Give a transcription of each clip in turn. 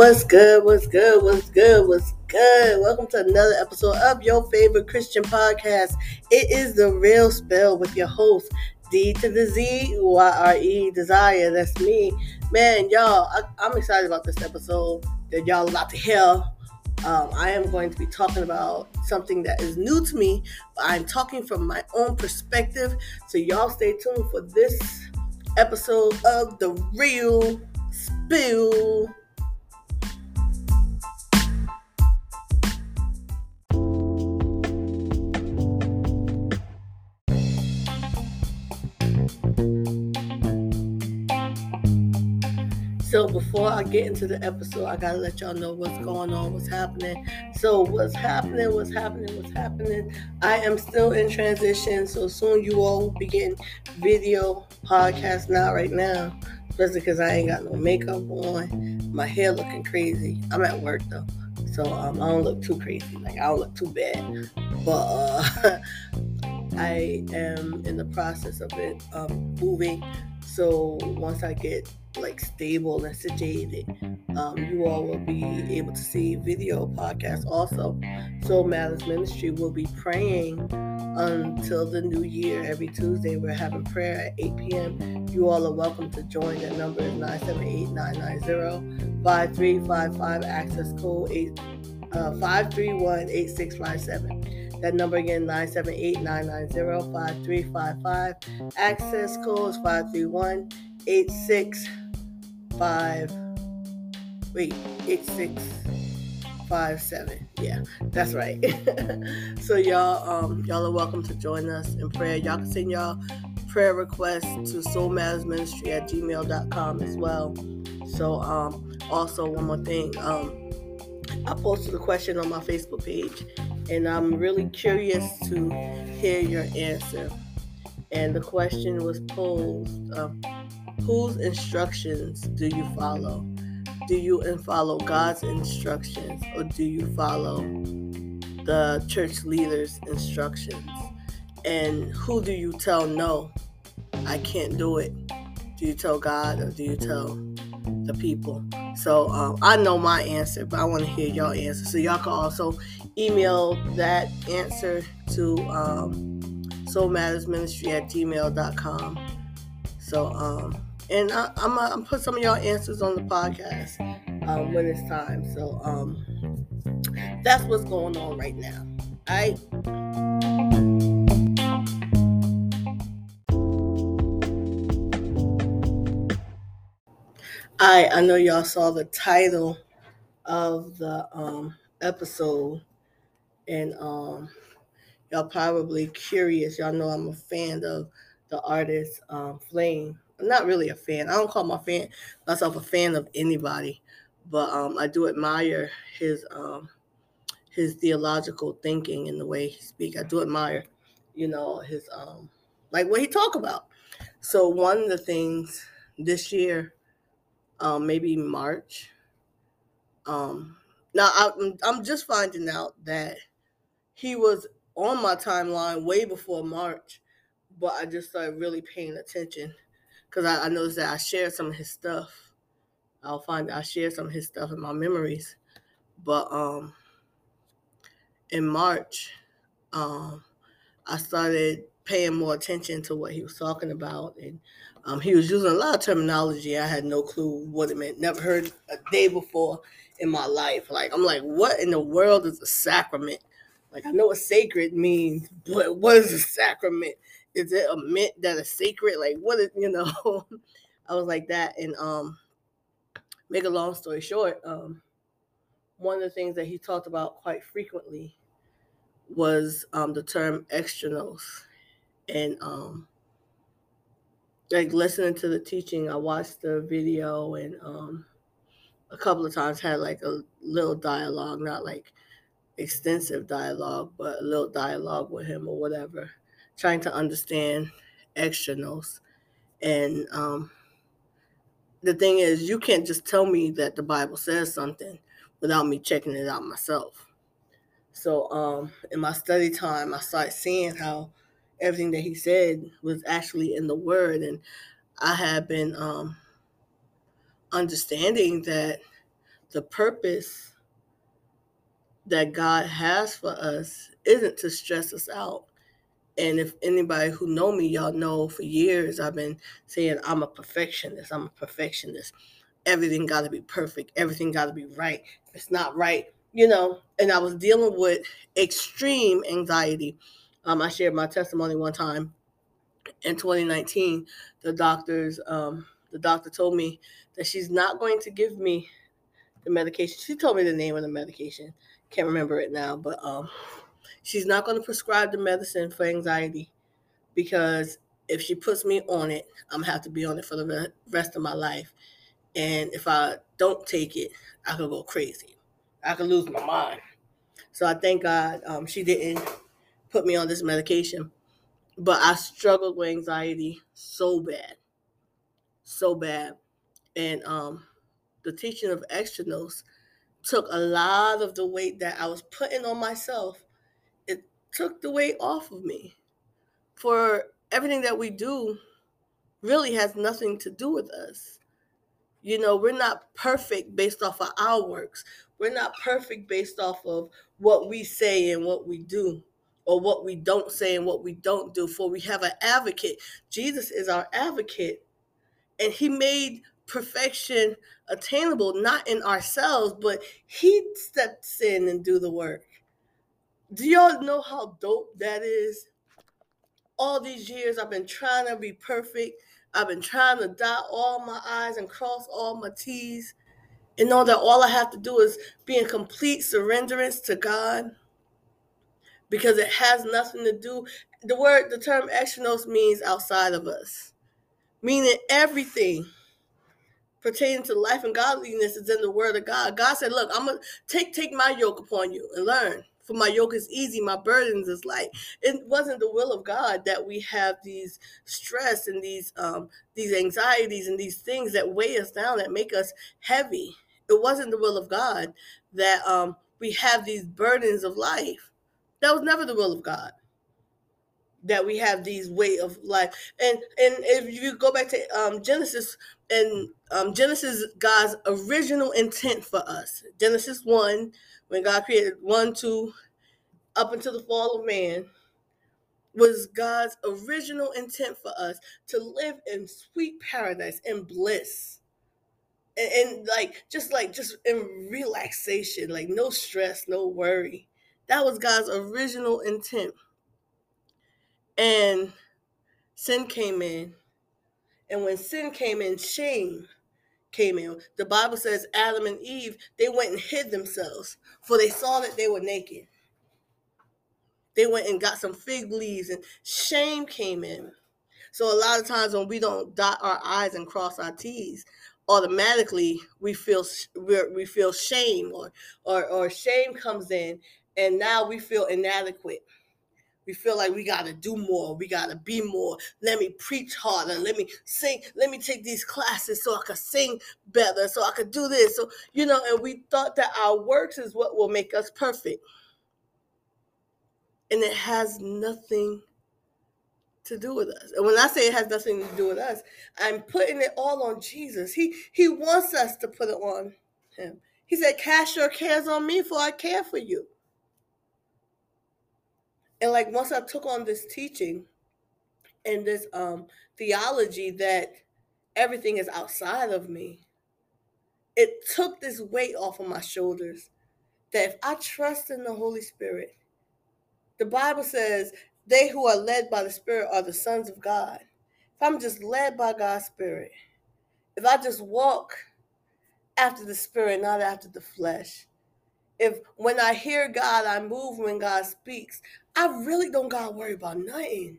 What's good? What's good? What's good? What's good? Welcome to another episode of your favorite Christian podcast. It is the real spell with your host, D to the Z Y R E Desire. That's me, man. Y'all, I, am excited about this episode that y'all about to hear. Um, I am going to be talking about something that is new to me, but I'm talking from my own perspective. So y'all stay tuned for this episode of the real spill. So before I get into the episode, I gotta let y'all know what's going on, what's happening. So what's happening, what's happening, what's happening. I am still in transition, so soon you all will be getting video podcast now, right now. Especially because I ain't got no makeup on, my hair looking crazy. I'm at work though, so um, I don't look too crazy. Like I don't look too bad, but uh, I am in the process of it um, moving. So once I get like stable and situated, um, you all will be able to see video podcasts also. Soul Matters Ministry will be praying until the new year. Every Tuesday, we're having prayer at 8 p.m. You all are welcome to join. The number is 978-990-5355. Access code 8, uh, 531-8657. That number again, 978-990-5355. Access code is 531 8655. Wait, 8657. Yeah, that's right. so y'all, um, y'all are welcome to join us in prayer. Y'all can send y'all prayer requests to Soul Matters Ministry at gmail.com as well. So um also one more thing. Um I posted a question on my Facebook page and I'm really curious to hear your answer. And the question was posed um, Whose instructions do you follow? Do you follow God's instructions or do you follow the church leaders' instructions? And who do you tell no? I can't do it. Do you tell God or do you tell the people? So um, I know my answer, but I want to hear y'all answer. So y'all can also email that answer to um, soulmattersministry at gmail.com. So, um, and I, am gonna put some of y'all answers on the podcast um, when it's time. So, um, that's what's going on right now. All right. I I know y'all saw the title of the um, episode, and um, y'all probably curious. Y'all know I'm a fan of the artist um, Flame. I'm not really a fan. I don't call my fan myself a fan of anybody, but um, I do admire his um, his theological thinking and the way he speak. I do admire, you know, his um, like what he talk about. So one of the things this year, um, maybe March. Um, now I'm I'm just finding out that he was on my timeline way before March, but I just started really paying attention because I, I, noticed that I shared some of his stuff. I'll find I shared some of his stuff in my memories, but um, in March, um, I started paying more attention to what he was talking about, and um, he was using a lot of terminology I had no clue what it meant. Never heard a day before in my life. Like I'm like, what in the world is a sacrament? Like I know what sacred means, but what is a sacrament? is it a mint that is sacred? Like what is you know? I was like that, and um, make a long story short, um, one of the things that he talked about quite frequently was um the term Extra Nos, and um, like listening to the teaching, I watched the video and um a couple of times had like a little dialogue, not like extensive dialogue, but a little dialogue with him or whatever trying to understand Extra Nos. And um, the thing is, you can't just tell me that the Bible says something without me checking it out myself. So um, in my study time, I started seeing how everything that he said was actually in the Word, and I had been um, understanding that the purpose that God has for us isn't to stress us out. And if anybody who know me, y'all know for years I've been saying I'm a perfectionist. I'm a perfectionist. Everything got to be perfect. Everything got to be right. If it's not right, you know. And I was dealing with extreme anxiety. Um, I shared my testimony one time in 2019. The doctors, um, the doctor told me that she's not going to give me the medication. She told me the name of the medication. Can't remember it now, but um, she's not going to prescribe the medicine for anxiety because if she puts me on it, I'm gonna have to be on it for the rest of my life. And if I don't take it, I could go crazy. I could lose my mind. So I thank God um, she didn't put me on this medication. But I struggled with anxiety so bad, so bad. And um, the teaching of nose took a lot of the weight that I was putting on myself. It took the weight off of me. For everything that we do really has nothing to do with us. You know, we're not perfect based off of our works. We're not perfect based off of what we say and what we do, or what we don't say and what we don't do. For we have an advocate. Jesus is our advocate. And he made perfection attainable not in ourselves, but he steps in and do the work. Do y'all know how dope that is? All these years I've been trying to be perfect. I've been trying to dot all my I's and cross all my T's and know that all I have to do is be in complete surrenderance to God because it has nothing to do the word the term Extra Nos means outside of us meaning everything pertaining to life and godliness is in the word of God. God said, Look, I'm gonna take take my yoke upon you and learn. For my yoke is easy, my burdens is light. It wasn't the will of God that we have these stress and these um these anxieties and these things that weigh us down that make us heavy. It wasn't the will of God that um we have these burdens of life. That was never the will of God. That we have these way of life. And and if you go back to um, genesis and um, genesis god's original intent for us. Genesis 1 when god created 1 2 up until the fall of man was god's original intent for us to live in sweet paradise and bliss. And, and like just like just in relaxation like no stress no worry that was god's original intent and sin came in. And when sin came in, shame came in. The Bible says Adam and Eve, they went and hid themselves, for they saw that they were naked. They went and got some fig leaves, and shame came in. So a lot of times when we don't dot our I's and cross our T's, automatically we feel we feel shame or, or or shame comes in, and now we feel inadequate we feel like we got to do more. We got to be more. Let me preach harder. Let me sing. Let me take these classes so I could sing better, so I could do this. So, you know, and we thought that our works is what will make us perfect. And it has nothing to do with us. And when I say it has nothing to do with us, I'm putting it all on Jesus. He he wants us to put it on him. He said, Cast your cares on me, for I care for you and like once I took on this teaching and this um theology that everything is outside of me, it took this weight off of my shoulders that if I trust in the Holy Spirit, the Bible says they who are led by the Spirit are the sons of God. If I'm just led by God's Spirit, if I just walk after the Spirit, not after the flesh, if when I hear God, I move when God speaks, I really don't gotta worry about nothing.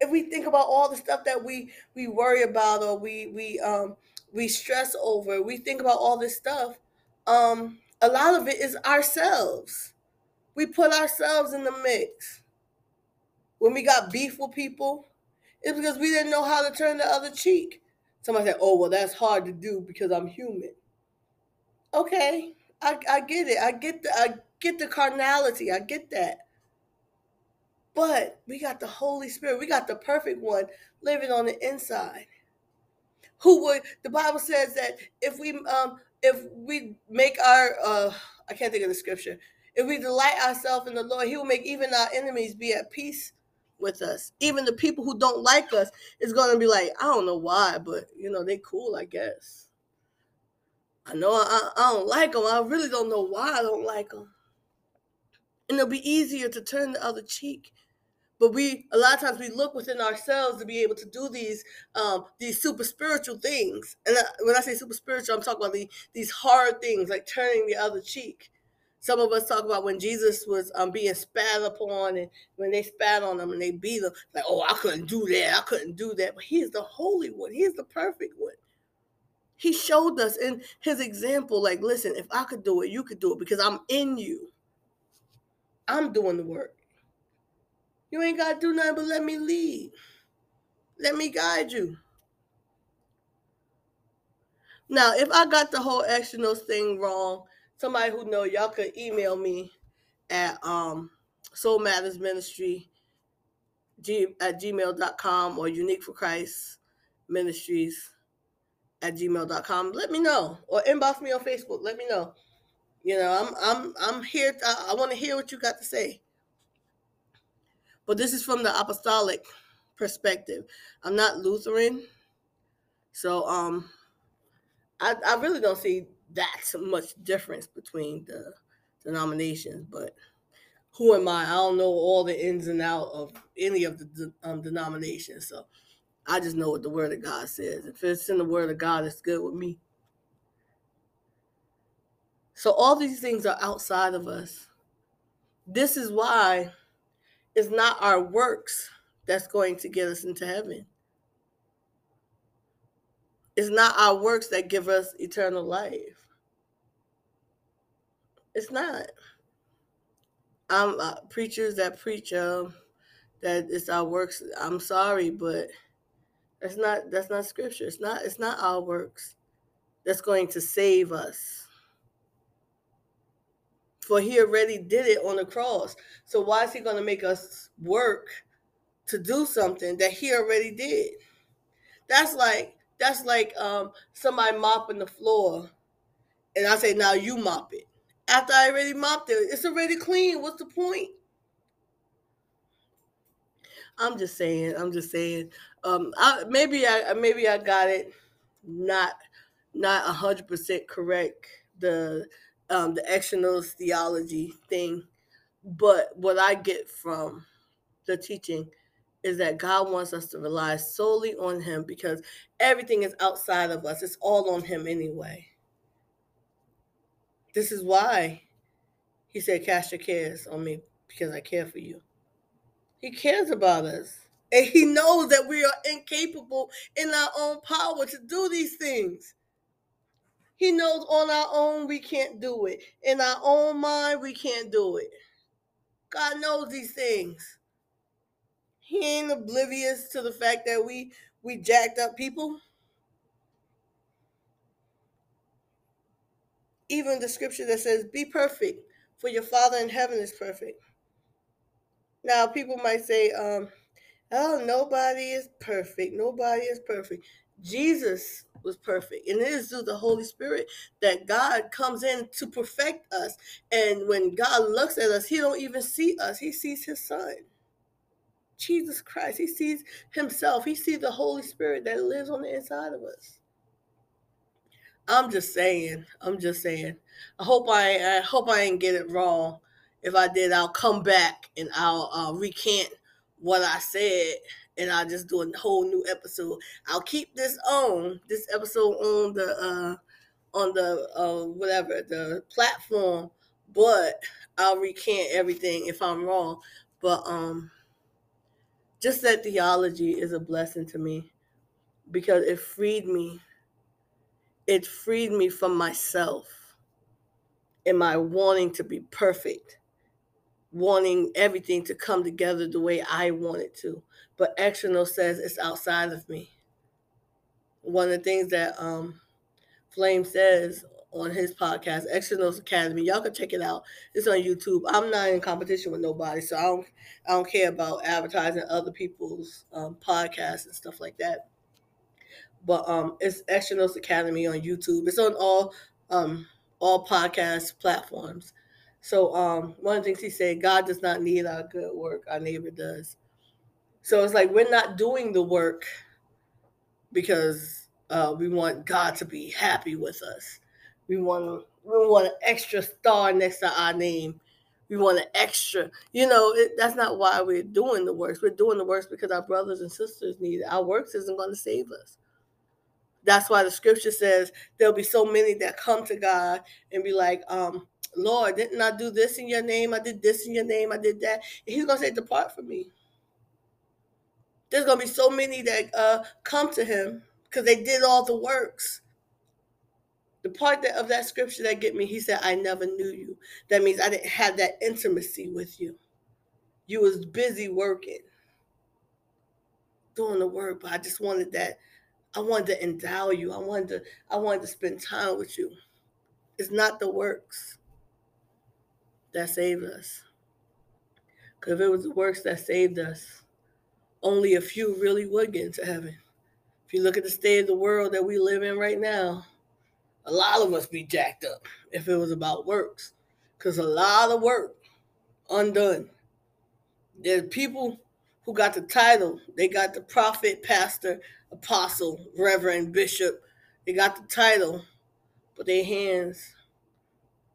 If we think about all the stuff that we we worry about or we we um we stress over, we think about all this stuff. Um, a lot of it is ourselves. We put ourselves in the mix. When we got beef with people, it's because we didn't know how to turn the other cheek. Somebody said, "Oh, well, that's hard to do because I'm human." Okay, I, I get it. I get the I get the carnality. I get that. But we got the Holy Spirit. We got the perfect one living on the inside Who would the Bible says that if we um if we make our uh I can't think of the scripture. If we delight ourselves in the Lord, He will make even our enemies be at peace with us. Even the people who don't like us is going to be like, I don't know why, but you know they cool, I guess. I know I, I don't like them. I really don't know why I don't like them. And it'll be easier to turn the other cheek. But we a lot of times we look within ourselves to be able to do these um, these super spiritual things. And when i say super spiritual i'm talking about the, these hard things like turning the other cheek. Some of us talk about when jesus was um, being spat upon and when they spat on him and they beat him like oh i couldn't do that. I couldn't do that. But he's the holy one. He's the perfect one he showed us in his example like listen if i could do it you could do it because i'm in you i'm doing the work you ain't got to do nothing but let me lead. Let me guide you. Now, if I got the whole Extra Nos thing wrong, somebody who know y'all could email me at um Soul Matters Ministry G, at gmail.com or Unique for Christ Ministries at gmail.com. Let me know. Or inbox me on Facebook. Let me know. You know, I'm I'm I'm here. I, I want to hear what you got to say. But this is from the apostolic perspective. I'm not Lutheran. So um I, I really don't see that much difference between the denominations, but who am I? I don't know all the ins and out of any of the um, denominations. So I just know what the Word of God says. If it's in the Word of God, it's good with me. So all these things are outside of us. This is why it's not our works that's going to get us into heaven. It's not our works that give us eternal life. It's not. I'm uh, preachers that preach um, that it's our works. I'm sorry, but that's not that's not scripture. It's not it's not our works that's going to save us for he already did it on the cross. So why is he going to make us work to do something that he already did? That's like that's like um, somebody mopping the floor, and I say, "Now you mop it." After I already mopped it, it's already clean. What's the point? I'm just saying. I'm just saying. Um, I, maybe I maybe I got it not not hundred percent correct. The um, the Extra Nos theology thing. But what I get from the teaching is that God wants us to rely solely on Him because everything is outside of us. It's all on Him anyway. This is why He said, Cast your cares on me because I care for you. He cares about us. And He knows that we are incapable in our own power to do these things. He knows on our own we can't do it. In our own mind, we can't do it. God knows these things. He ain't oblivious to the fact that we we jacked up people. Even the scripture that says, Be perfect, for your Father in heaven is perfect. Now, people might say, um, Oh, nobody is perfect. Nobody is perfect. Jesus was perfect. And it is through the Holy Spirit that God comes in to perfect us. And when God looks at us, he don't even see us. He sees his son. Jesus Christ. He sees himself. He sees the Holy Spirit that lives on the inside of us. I'm just saying. I'm just saying. I hope I I hope I didn't get it wrong. If I did, I'll come back and I'll uh, recant what I said and I'll just do a whole new episode. I'll keep this on this episode on the uh on the uh whatever the platform, but I'll recant everything if I'm wrong. But um just that theology is a blessing to me because it freed me. It freed me from myself and my wanting to be perfect, wanting everything to come together the way I want it to but Extra Nos says it's outside of me. One of the things that um, Flame says on his podcast, Extra Nos Academy, y'all can check it out. It's on YouTube. I'm not in competition with nobody, so I don't I don't care about advertising other people's um, podcasts and stuff like that. but um, it's Extra Nos Academy on YouTube. It's on all um all podcast platforms. So um, one of the things he said, God does not need our good work, our neighbor does. So it's like we're not doing the work because uh, we want God to be happy with us. We want we want an extra star next to our name. We want an extra. You know, it, that's not why we're doing the works. We're doing the works because our brothers and sisters need it. Our works isn't going to save us. That's why the scripture says there'll be so many that come to God and be like, um, Lord, didn't I do this in your name? I did this in your name. I did that. And he's going to say, Depart from me. There's going to be so many that uh, come to him because they did all the works. The part that, of that scripture that get me, he said, I never knew you. That means I didn't have that intimacy with you. You was busy working, doing the work, but I just wanted that I wanted to endow you. I wanted to, I wanted to spend time with you. It's not the works that saved us. Because if it was the works that saved us, only a few really would get into heaven. If you look at the state of the world that we live in right now, a lot of us be jacked up if it was about works. Because a lot of work undone. There's people who got the title. They got the prophet, pastor, apostle, reverend, bishop. They got the title, but their hands,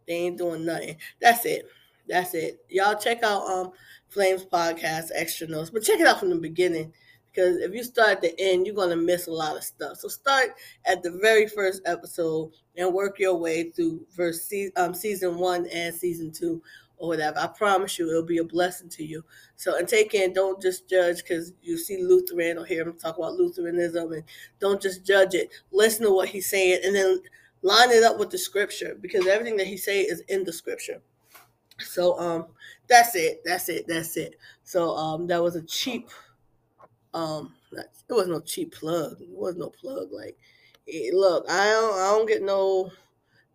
they ain't doing nothing. That's it. That's it. Y'all check out um Flames podcast, Extra Nos, but check it out from the beginning because if you start at the end, you're gonna miss a lot of stuff. So start at the very first episode and work your way through verse um, season one and season two or whatever. I promise you, it'll be a blessing to you. So, and take in, don't just judge because you see Lutheran or hear him talk about Lutheranism, and don't just judge it. Listen to what he's saying, and then line it up with the scripture because everything that he say is in the scripture. So, um, that's it. That's it. That's it. So, um, that was a cheap, um, it was no cheap plug. It was no plug. Like, it, look, I don't, I don't get no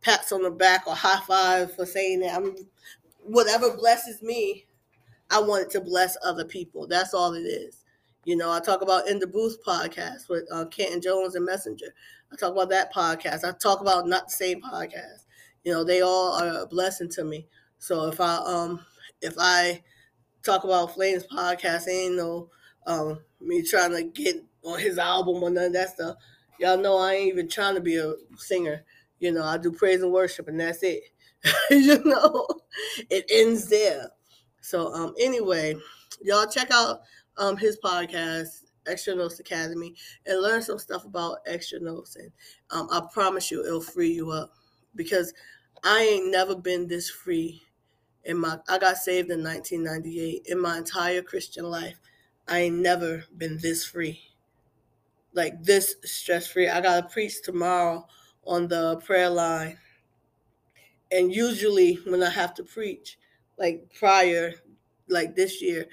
pats on the back or high five for saying that. I'm whatever blesses me, I want it to bless other people. That's all it is. You know, I talk about in the booth podcast with uh, Kenton Jones and Messenger. I talk about that podcast. I talk about not the same podcast. You know, they all are a blessing to me. So if I um if I talk about Flames podcast, ain't no um me trying to get on his album or none of that stuff. Y'all know I ain't even trying to be a singer. You know, I do praise and worship and that's it. you know, it ends there. So um anyway, y'all check out um his podcast, Extra Nos Academy, and learn some stuff about Extra Nos. And um, I promise you it'll free you up because I ain't never been this free in my I got saved in 1998. In my entire Christian life, I ain't never been this free. Like this stress free. I gotta preach tomorrow on the prayer line and usually when I have to preach, like prior, like this year,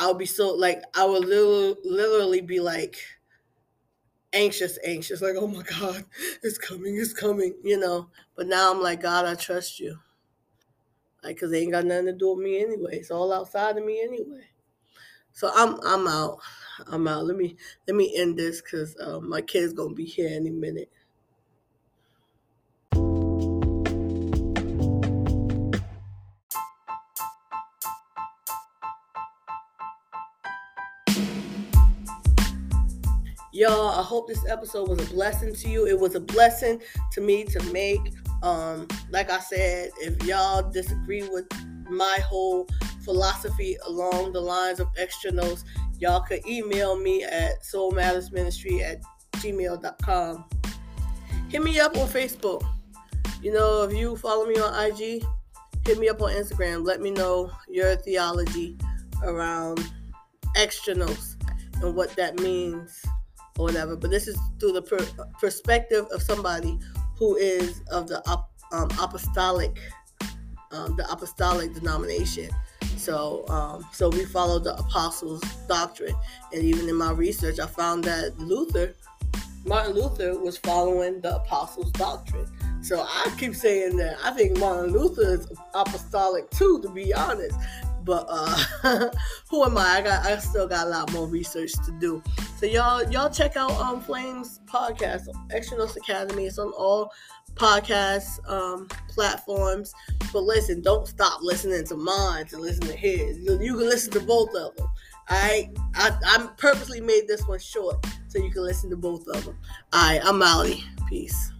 I'll be so like I will literally, literally be like anxious, anxious, like oh my God, it's coming, it's coming, you know. But now I'm like God, I trust you, like because they ain't got nothing to do with me anyway. It's all outside of me anyway. So I'm I'm out. I'm out. Let me let me end this because uh, my kid's gonna be here any minute. Y'all, I hope this episode was a blessing to you. It was a blessing to me to make. Um, like I said, if y'all disagree with my whole philosophy along the lines of Extra Nos, y'all could email me at soulmattersministry at gmail.com. Hit me up on Facebook. You know, if you follow me on IG, hit me up on Instagram. Let me know your theology around Extra Nos and what that means or whatever. But this is through the per- perspective of somebody who is of the op- um, apostolic, um, the apostolic denomination. So, um, so we follow the apostles' doctrine, and even in my research, I found that Luther, Martin Luther, was following the apostles' doctrine. So I keep saying that I think Martin Luther is apostolic too, to be honest. But uh, who am I? I got I still got a lot more research to do. So y'all y'all check out um Flames podcast, Nos Academy. It's on all podcast um, platforms. But listen, don't stop listening to mine to listen to his. You, you can listen to both of them. I, I I purposely made this one short so you can listen to both of them. All right, I'm Molly. Peace.